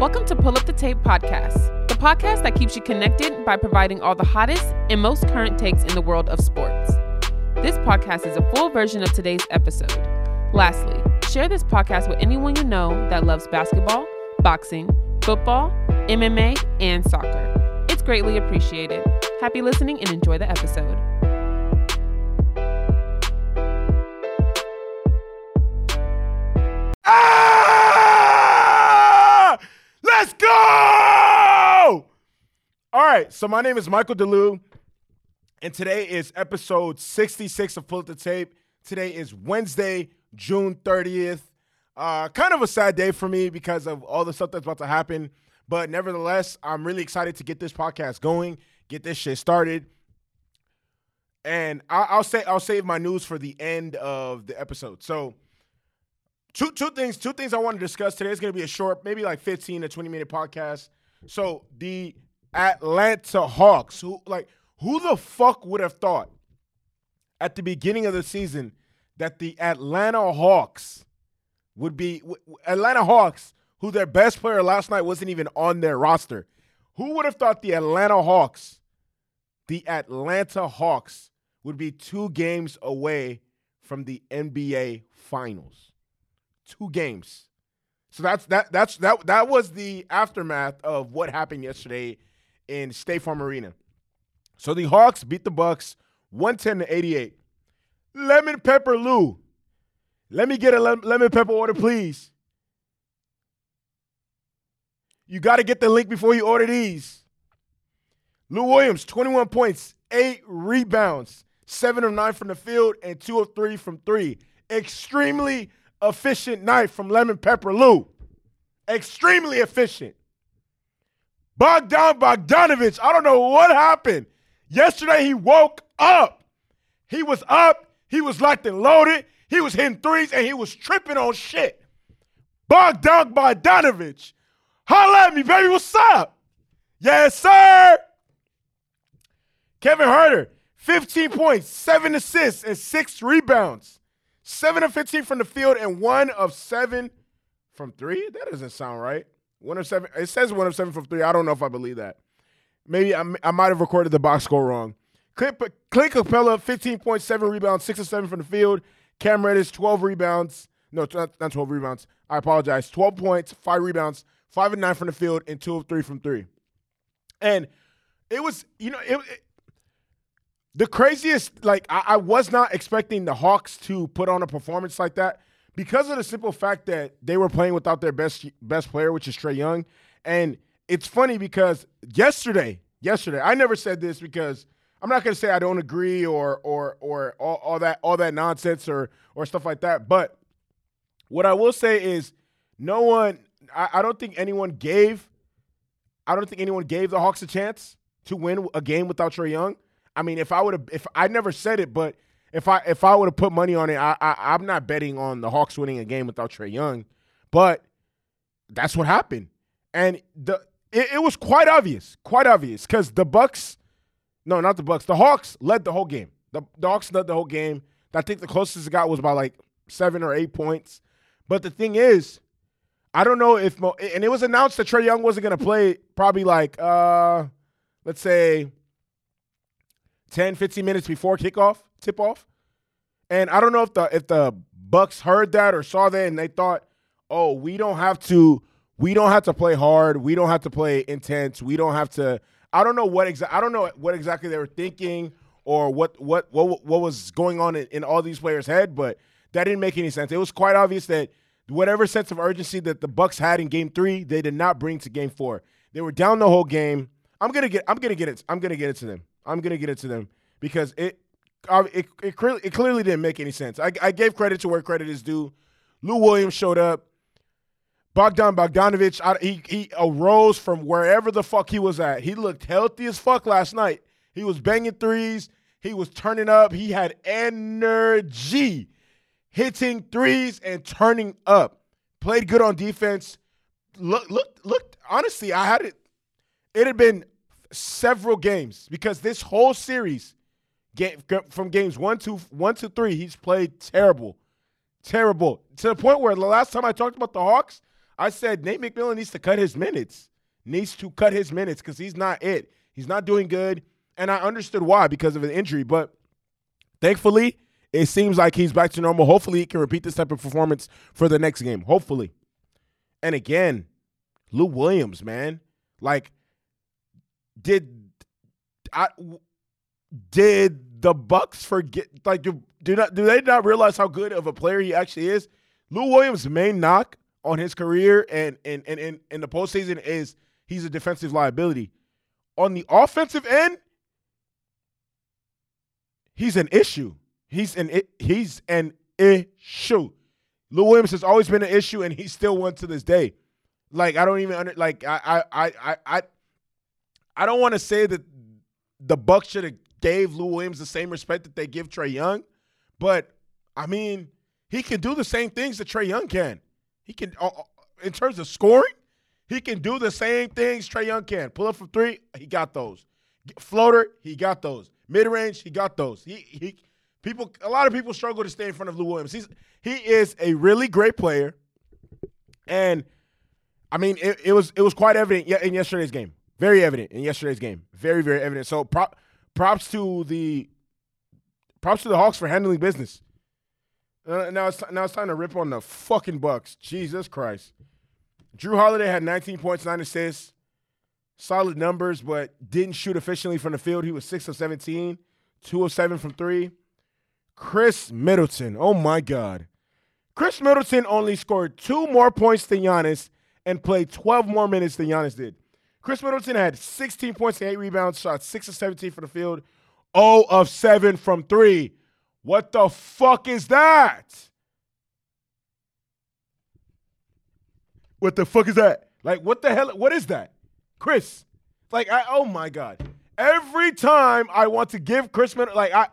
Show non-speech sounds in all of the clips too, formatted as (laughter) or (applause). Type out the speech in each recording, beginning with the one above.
Welcome to Pull Up the Tape Podcast, the podcast that keeps you connected by providing all the hottest and most current takes in the world of sports. This podcast is a full version of today's episode. Lastly, share this podcast with anyone you know that loves basketball, boxing, football, MMA, and soccer. It's greatly appreciated. Happy listening and enjoy the episode. Right, so my name is Michael DeLu, and today is episode 66 of Pull the Tape. Today is Wednesday, June 30th. Uh, kind of a sad day for me because of all the stuff that's about to happen. But nevertheless, I'm really excited to get this podcast going, get this shit started. And I- I'll say I'll save my news for the end of the episode. So two two things two things I want to discuss today. It's going to be a short, maybe like 15 to 20 minute podcast. So the Atlanta Hawks, who like who the fuck would have thought at the beginning of the season that the Atlanta Hawks would be Atlanta Hawks, who their best player last night wasn't even on their roster. Who would have thought the Atlanta Hawks, the Atlanta Hawks, would be two games away from the NBA Finals? Two games. So that's that that's that that was the aftermath of what happened yesterday in State Farm Arena. So the Hawks beat the Bucks 110 to 88. Lemon pepper Lou. Let me get a lemon pepper order, please. You got to get the link before you order these. Lou Williams, 21 points, eight rebounds, seven of nine from the field, and two of three from three. Extremely efficient night from Lemon Pepper Lou. Extremely efficient. Bogdan Bogdanovich, I don't know what happened. Yesterday he woke up. He was up, he was locked and loaded, he was hitting threes, and he was tripping on shit. Bogdan Bogdanovich. Holla at me, baby. What's up? Yes, sir. Kevin Huerter, 15 points, seven assists, and six rebounds. Seven of 15 from the field and one of seven from three. That doesn't sound right. One of seven. It says one of seven from three. I don't know if I believe that. Maybe I, I might have recorded the box score wrong. Clint, Clint Capela, 15.7 rebounds, six of seven from the field. Cam Reddish, 12 rebounds. No, not, not 12 rebounds. I apologize. 12 points, five rebounds, five and nine from the field, and two of three from three. And it was, you know, it, it the craziest, like, I, I was not expecting the Hawks to put on a performance like that because of the simple fact that they were playing without their best best player, which is Trae Young. And it's funny because yesterday, yesterday, I never said this because I'm not gonna say I don't agree or or or all, all that all that nonsense or or stuff like that. But what I will say is no one I, I don't think anyone gave I don't think anyone gave the Hawks a chance to win a game without Trae Young. I mean, if I would have, if I never said it, but if I if I would have put money on it, I, I I'm not betting on the Hawks winning a game without Trae Young, but that's what happened, and the it, it was quite obvious, quite obvious, because the Bucks, no, not the Bucks, the Hawks led the whole game. The, the Hawks led the whole game. I think the closest it got was by like seven or eight points. But the thing is, I don't know if Mo, and it was announced that Trae Young wasn't going to play probably like uh let's say 10 15 minutes before kickoff tip off. And I don't know if the if the Bucks heard that or saw that and they thought, "Oh, we don't have to we don't have to play hard. We don't have to play intense. We don't have to I don't know what exactly I don't know what exactly they were thinking or what what what what was going on in, in all these players' head, but that didn't make any sense. It was quite obvious that whatever sense of urgency that the Bucks had in game 3, they did not bring to game 4. They were down the whole game. I'm to get I'm to get it I'm to get it to them. I'm to get it to them because it it, it, clearly, it clearly didn't make any sense. I, I gave credit to where credit is due. Lou Williams showed up. Bogdan Bogdanovich, I, he, he arose from wherever the fuck he was at. He looked healthy as fuck last night. He was banging threes. He was turning up. He had energy, hitting threes and turning up. Played good on defense. Look, look, look. Honestly, I had it. It had been several games because this whole series, game, from games one to one to three, he's played terrible, terrible to the point where the last time I talked about the Hawks, I said Nate McMillan needs to cut his minutes. Needs to cut his minutes because he's not it. He's not doing good. And I understood why because of an injury. But thankfully, it seems like he's back to normal. Hopefully, he can repeat this type of performance for the next game. Hopefully. And again, Lou Williams, man. Like, did I did the Bucks forget like do, do not do they not realize how good of a player he actually is? Lou Williams' main knock on his career and and and in, the postseason is he's a defensive liability. On the offensive end, he's an issue. He's an he's an issue. Lou Williams has always been an issue, and he's still one to this day. Like I don't even under like I I I I I don't want to say that the Bucks should have gave Lou Williams the same respect that they give Trae Young, but I mean he can do the same things that Trae Young can. He can uh, uh, in terms of scoring, he can do the same things Trae Young can. Pull up from three, he got those. Floater, he got those. Mid range, he got those. He he people a lot of people struggle to stay in front of Lou Williams. He's he is a really great player, and I mean it, it was it was quite evident in yesterday's game. Very evident in yesterday's game. Very very evident. So prop, props to the props to the Hawks for handling business. Uh, now it's now it's time to rip on the fucking Bucks. Jesus Christ. Jrue Holiday had 19 points, nine assists, solid numbers, but didn't shoot efficiently from the field. He was six of 17, two of seven from three. Khris Middleton. Oh my God. Khris Middleton only scored two more points than Giannis and played 12 more minutes than Giannis did. Khris Middleton had 16 points and eight rebounds, shot six of 17 from the field, 0 of 7 from three. What the fuck is that? What the fuck is that? Like, what the hell? What is that? Khris. Like, I, oh my God. Every time I want to give Khris Middleton, like, I,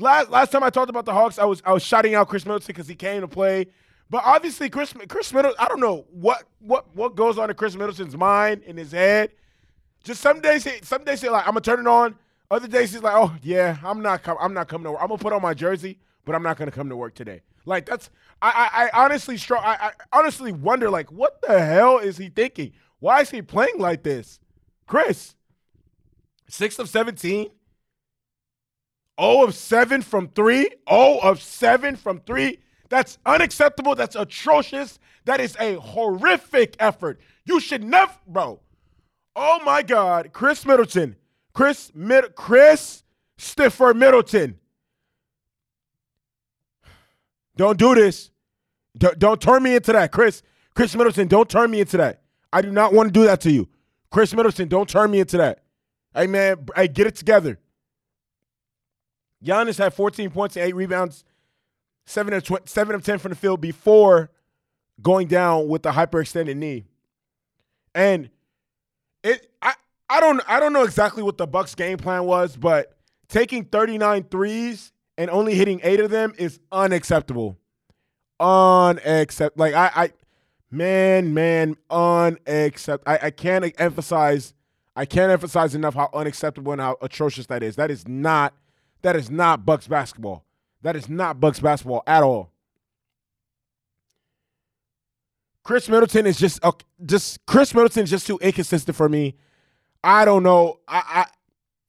Last last time I talked about the Hawks, I was I was shouting out Khris Middleton because he came to play. But obviously, Chris Khris Middleton, I don't know what what what goes on in Khris Middleton's mind in his head. Just some days, he, some days he's like, I'm gonna turn it on. Other days he's like, oh yeah, I'm not com- I'm not coming to work. I'm gonna put on my jersey, but I'm not gonna come to work today. Like that's I I, I honestly str- I, I honestly wonder like what the hell is he thinking? Why is he playing like this? Khris? six of seventeen. 0 of 7 from 3. 0 of 7 from 3. That's unacceptable. That's atrocious. That is a horrific effort. You should never, bro. Oh my God. Khris Middleton. Khris Mid Chris Stiffer Middleton. Don't do this. D- don't turn me into that. Khris, Khris Middleton, don't turn me into that. I do not want to do that to you. Khris Middleton, don't turn me into that. Hey man, hey, get it together. Giannis had 14 points and eight rebounds, seven of, tw- seven of 10 from the field before going down with the hyperextended knee. And it I, I don't I don't know exactly what the Bucks game plan was, but taking 39 threes and only hitting eight of them is unacceptable. Unacceptable. Like I, I man, man, unacceptable. I, I can't emphasize I can't emphasize enough how unacceptable and how atrocious that is. That is not that is not Bucks basketball. That is not Bucks basketball at all. Khris Middleton is just uh, just Khris Middleton is just too inconsistent for me. I don't know. I, I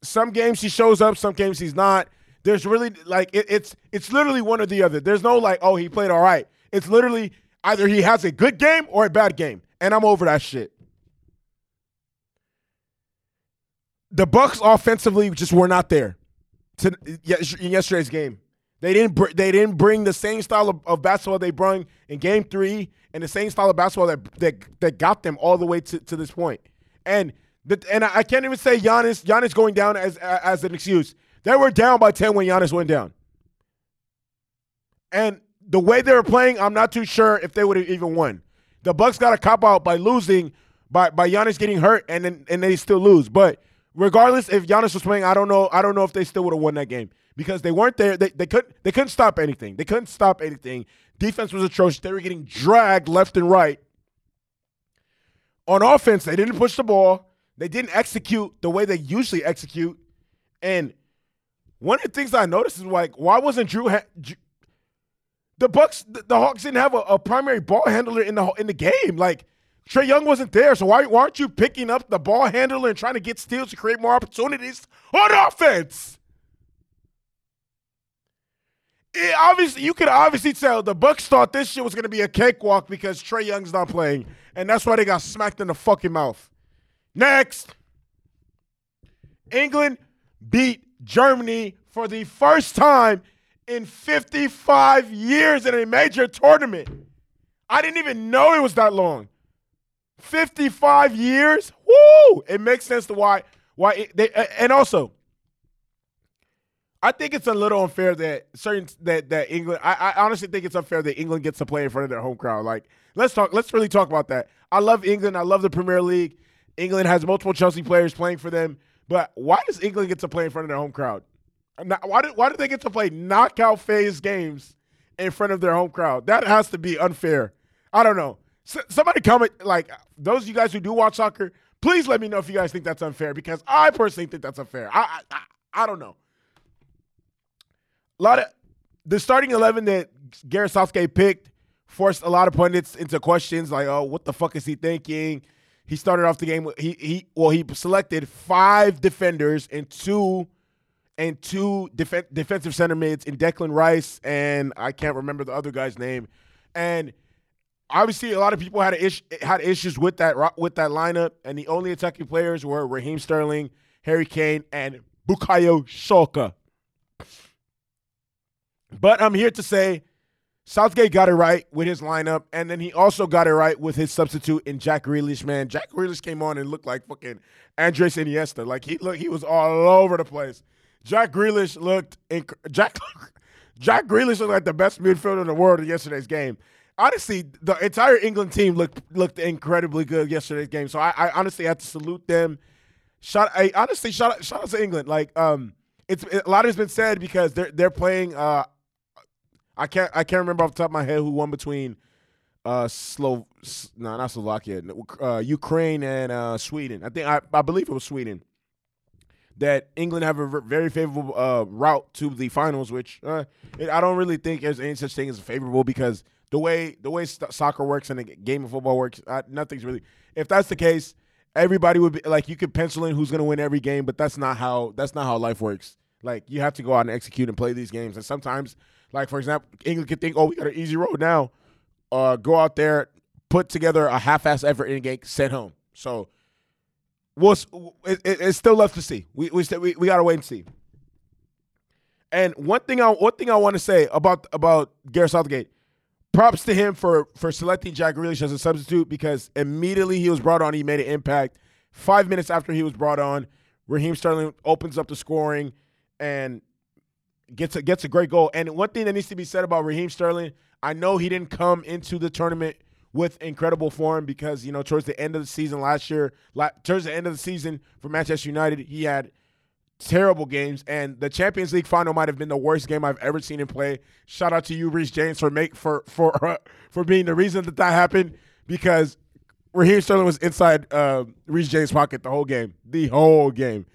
some games he shows up, some games he's not. There's really like it, it's it's literally one or the other. There's no like, oh, he played all right. It's literally either he has a good game or a bad game, and I'm over that shit. The Bucks offensively just were not there to in yesterday's game. They didn't br- they didn't bring the same style of, of, basketball they brought in game three and the same style of basketball that that, that got them all the way to, to this point. And the, and I can't even say Giannis Giannis going down as as an excuse. They were down by 10 when Giannis went down. And the way they were playing, I'm not too sure if they would have even won. The Bucks got a cop out by losing by by Giannis getting hurt and then and they still lose. But regardless if Giannis was playing, I don't know. I don't know if they still would have won that game because they weren't there. They, they couldn't they couldn't stop anything. They couldn't stop anything. Defense was atrocious. They were getting dragged left and right. On offense, they didn't push the ball. They didn't execute the way they usually execute. And one of the things I noticed is like, why wasn't Jrue? Ha- the Bucks, the, the, Hawks didn't have a, a primary ball handler in the in the game. Like Trae Young wasn't there, so why, why aren't you picking up the ball handler and trying to get steals to create more opportunities on offense? It obviously, you could obviously tell the Bucks thought this shit was gonna be a cakewalk because Trae Young's not playing, and that's why they got smacked in the fucking mouth. Next, England beat Germany for the first time in 55 years in a major tournament. I didn't even know it was that long. 55 years? Woo! It makes sense to why why it, they and also I think it's a little unfair that certain that that England. I, I, honestly think it's unfair that England gets to play in front of their home crowd. Like, let's talk. Let's really talk about that. I love England. I love the Premier League. England has multiple Chelsea players playing for them. But why does England get to play in front of their home crowd? Why do why do they get to play knockout phase games in front of their home crowd? That has to be unfair. I don't know. S- somebody comment like those of you guys who do watch soccer. Please let me know if you guys think that's unfair because I personally think that's unfair. I I, I don't know a lot of the starting eleven that Gareth Southgate picked forced a lot of pundits into questions like, "Oh, what the fuck is he thinking?" He started off the game. With, he he well, he selected five defenders and two and two def- defensive center mids in Declan Rice and I can't remember the other guy's name. And obviously, a lot of people had had issues with that with that lineup. And the only attacking players were Raheem Sterling, Harry Kane, and Bukayo Saka. But I'm here to say Southgate got it right with his lineup, and then he also got it right with his substitute in Jack Grealish. Man, Jack Grealish came on and looked like fucking Andres Iniesta. Like he looked, he was all over the place. Jack Grealish looked inc- Jack (laughs) Jack Grealish looked like the best midfielder in the world in yesterday's game. Honestly, the entire England team looked looked incredibly good yesterday's game. So I, I honestly have to salute them. Shout, I honestly shout out, shout out to England. Like um, it's a lot has been said because they're they're playing uh I can't I can't remember off the top of my head who won between uh Slo no not Slovakia uh, Ukraine and uh, Sweden. I think I, I believe it was Sweden. That England have a very favorable uh, route to the finals, which uh, I don't really think there's any such thing as favorable because the way the way st- soccer works and the game of football works, uh, nothing's really. If that's the case, everybody would be like you could pencil in who's going to win every game, but that's not how that's not how life works. Like you have to go out and execute and play these games, and sometimes like for example, England could think, oh, we got an easy road now. Uh, go out there, put together a half-ass effort in a game, send home. So, we'll, it, it's still left to see. We we, we we gotta wait and see. And one thing I one thing I want to say about about Gareth Southgate, props to him for for selecting Jack Grealish as a substitute because immediately he was brought on, he made an impact. Five minutes after he was brought on, Raheem Sterling opens up the scoring, and gets a, gets a great goal. And one thing that needs to be said about Raheem Sterling, I know he didn't come into the tournament with incredible form because you know towards the end of the season last year, towards the end of the season for Manchester United, he had terrible games, and the Champions League final might have been the worst game I've ever seen him play. Shout out to you, Reece James, for make for for (laughs) uh, for being the reason that that happened because Raheem Sterling was inside uh, Reece James' pocket the whole game, the whole game,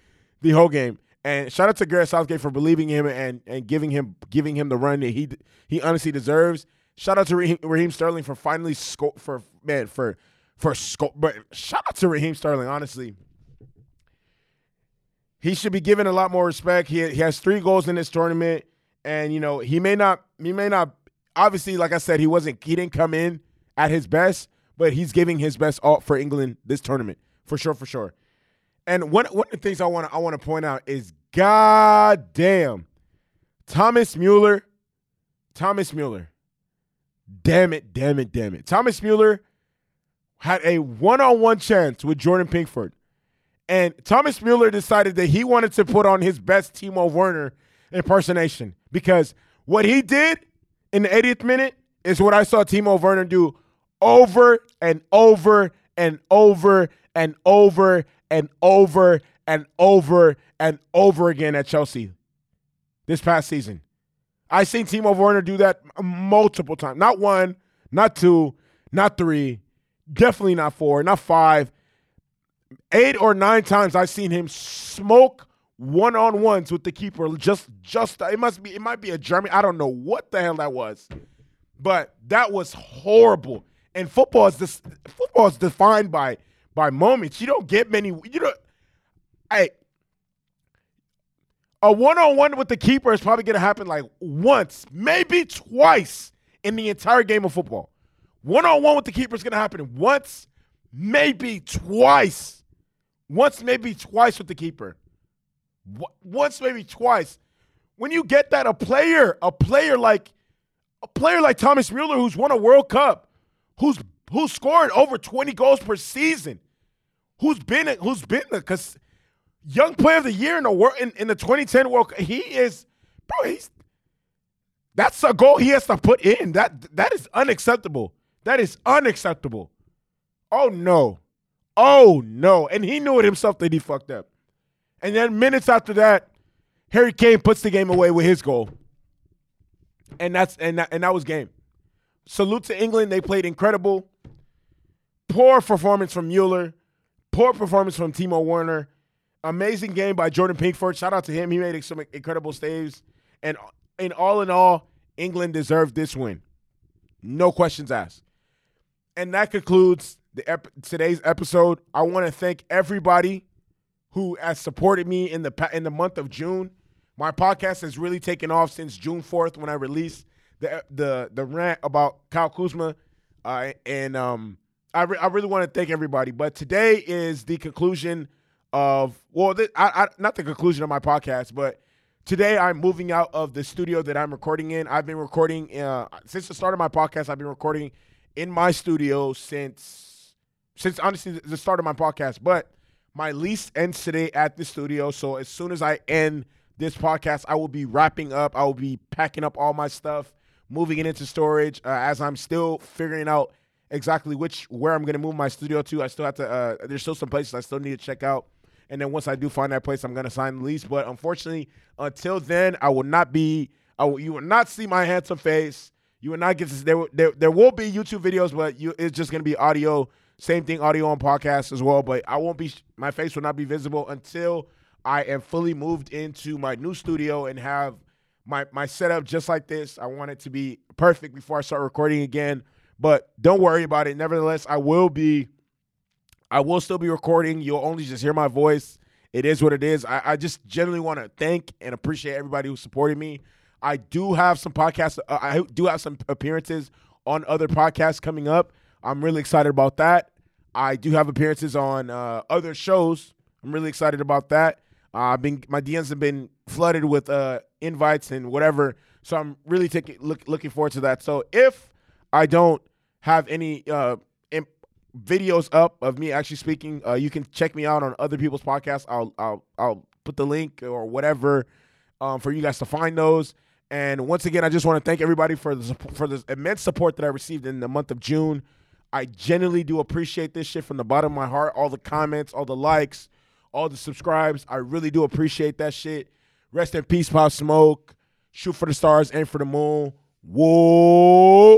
the whole game. And shout out to Gareth Southgate for believing him and, and giving him giving him the run that he he honestly deserves. Shout out to Raheem, Raheem Sterling for finally score for man for for. But shout out to Raheem Sterling. Honestly, he should be given a lot more respect. He he has three goals in this tournament, and you know he may not he may not obviously like I said he wasn't he didn't come in at his best, but he's giving his best all for England this tournament for sure for sure. And one one of the things I want I want to point out is God damn. Thomas Mueller. Thomas Mueller. Damn it, damn it, damn it. Thomas Mueller had a one-on-one chance with Jordan Pickford. And Thomas Mueller decided that he wanted to put on his best Timo Werner impersonation because what he did in the 80th minute is what I saw Timo Werner do over and over and over and over and over and over and over again at Chelsea this past season. I've seen Timo Werner do that multiple times. Not one, not two, not three, definitely not four, not five. Eight or nine times I've seen him smoke one on ones with the keeper. Just, just it must be, it might be a German. I don't know what the hell that was, but that was horrible. And football is this football is defined by by moments. You don't get many. You know, hey, a one on one with the keeper is probably going to happen like once, maybe twice in the entire game of football. One on one with the keeper is going to happen once, maybe twice. Once, maybe twice with the keeper. Once, maybe twice. When you get that, a player, a player like a player like Thomas Mueller, who's won a World Cup, who's who's scored over 20 goals per season, who's been who's been because young player of the year in the world in, in the 2010 World Cup, he is bro, he's that's a goal he has to put in. That that is unacceptable. That is unacceptable. Oh no. Oh no. And he knew it himself that he fucked up. And then minutes after that, Harry Kane puts the game away with his goal. And that's and that, and that was game. Salute to England. They played incredible. Poor performance from Mueller. Poor performance from Timo Werner. Amazing game by Jordan Pickford. Shout out to him. He made some incredible saves. And in all in all, England deserved this win. No questions asked. And that concludes the ep- today's episode. I want to thank everybody who has supported me in the in the month of June. My podcast has really taken off since June 4th when I released the the the rant about Kyle Kuzma. Uh, and um, I, re- I really want to thank everybody. But today is the conclusion of well, th- I, I, not the conclusion of my podcast, but today I'm moving out of the studio that I'm recording in. I've been recording uh, since the start of my podcast. I've been recording in my studio since since honestly the start of my podcast. But my lease ends today at the studio, so as soon as I end this podcast, I will be wrapping up. I will be packing up all my stuff, moving it into storage uh, as I'm still figuring out exactly which where I'm going to move my studio to. I still have to. Uh, there's still some places I still need to check out. And then once I do find that place, I'm gonna sign the lease. But unfortunately, until then, I will not be. I will, you will not see my handsome face. You will not get this. There, there, there will be YouTube videos, but you, it's just gonna be audio. Same thing, audio on podcast as well. But I won't be. My face will not be visible until I am fully moved into my new studio and have my my setup just like this. I want it to be perfect before I start recording again. But don't worry about it. Nevertheless, I will be I will still be recording. You'll only just hear my voice. It is what it is. I, I just generally want to thank and appreciate everybody who supported me. I do have some podcasts. Uh, I do have some appearances on other podcasts coming up. I'm really excited about that. I do have appearances on uh, other shows. I'm really excited about that. Uh, I've been my DMs have been flooded with uh, invites and whatever, so I'm really taking look, looking forward to that. So if I don't have any uh, videos up of me actually speaking. Uh, you can check me out on other people's podcasts. I'll I'll I'll put the link or whatever um, for you guys to find those. And once again, I just want to thank everybody for the for the immense support that I received in the month of June. I genuinely do appreciate this shit from the bottom of my heart. All the comments, all the likes, all the subscribes. I really do appreciate that shit. Rest in peace, Pop Smoke. Shoot for the stars, aim for the moon. Whoa.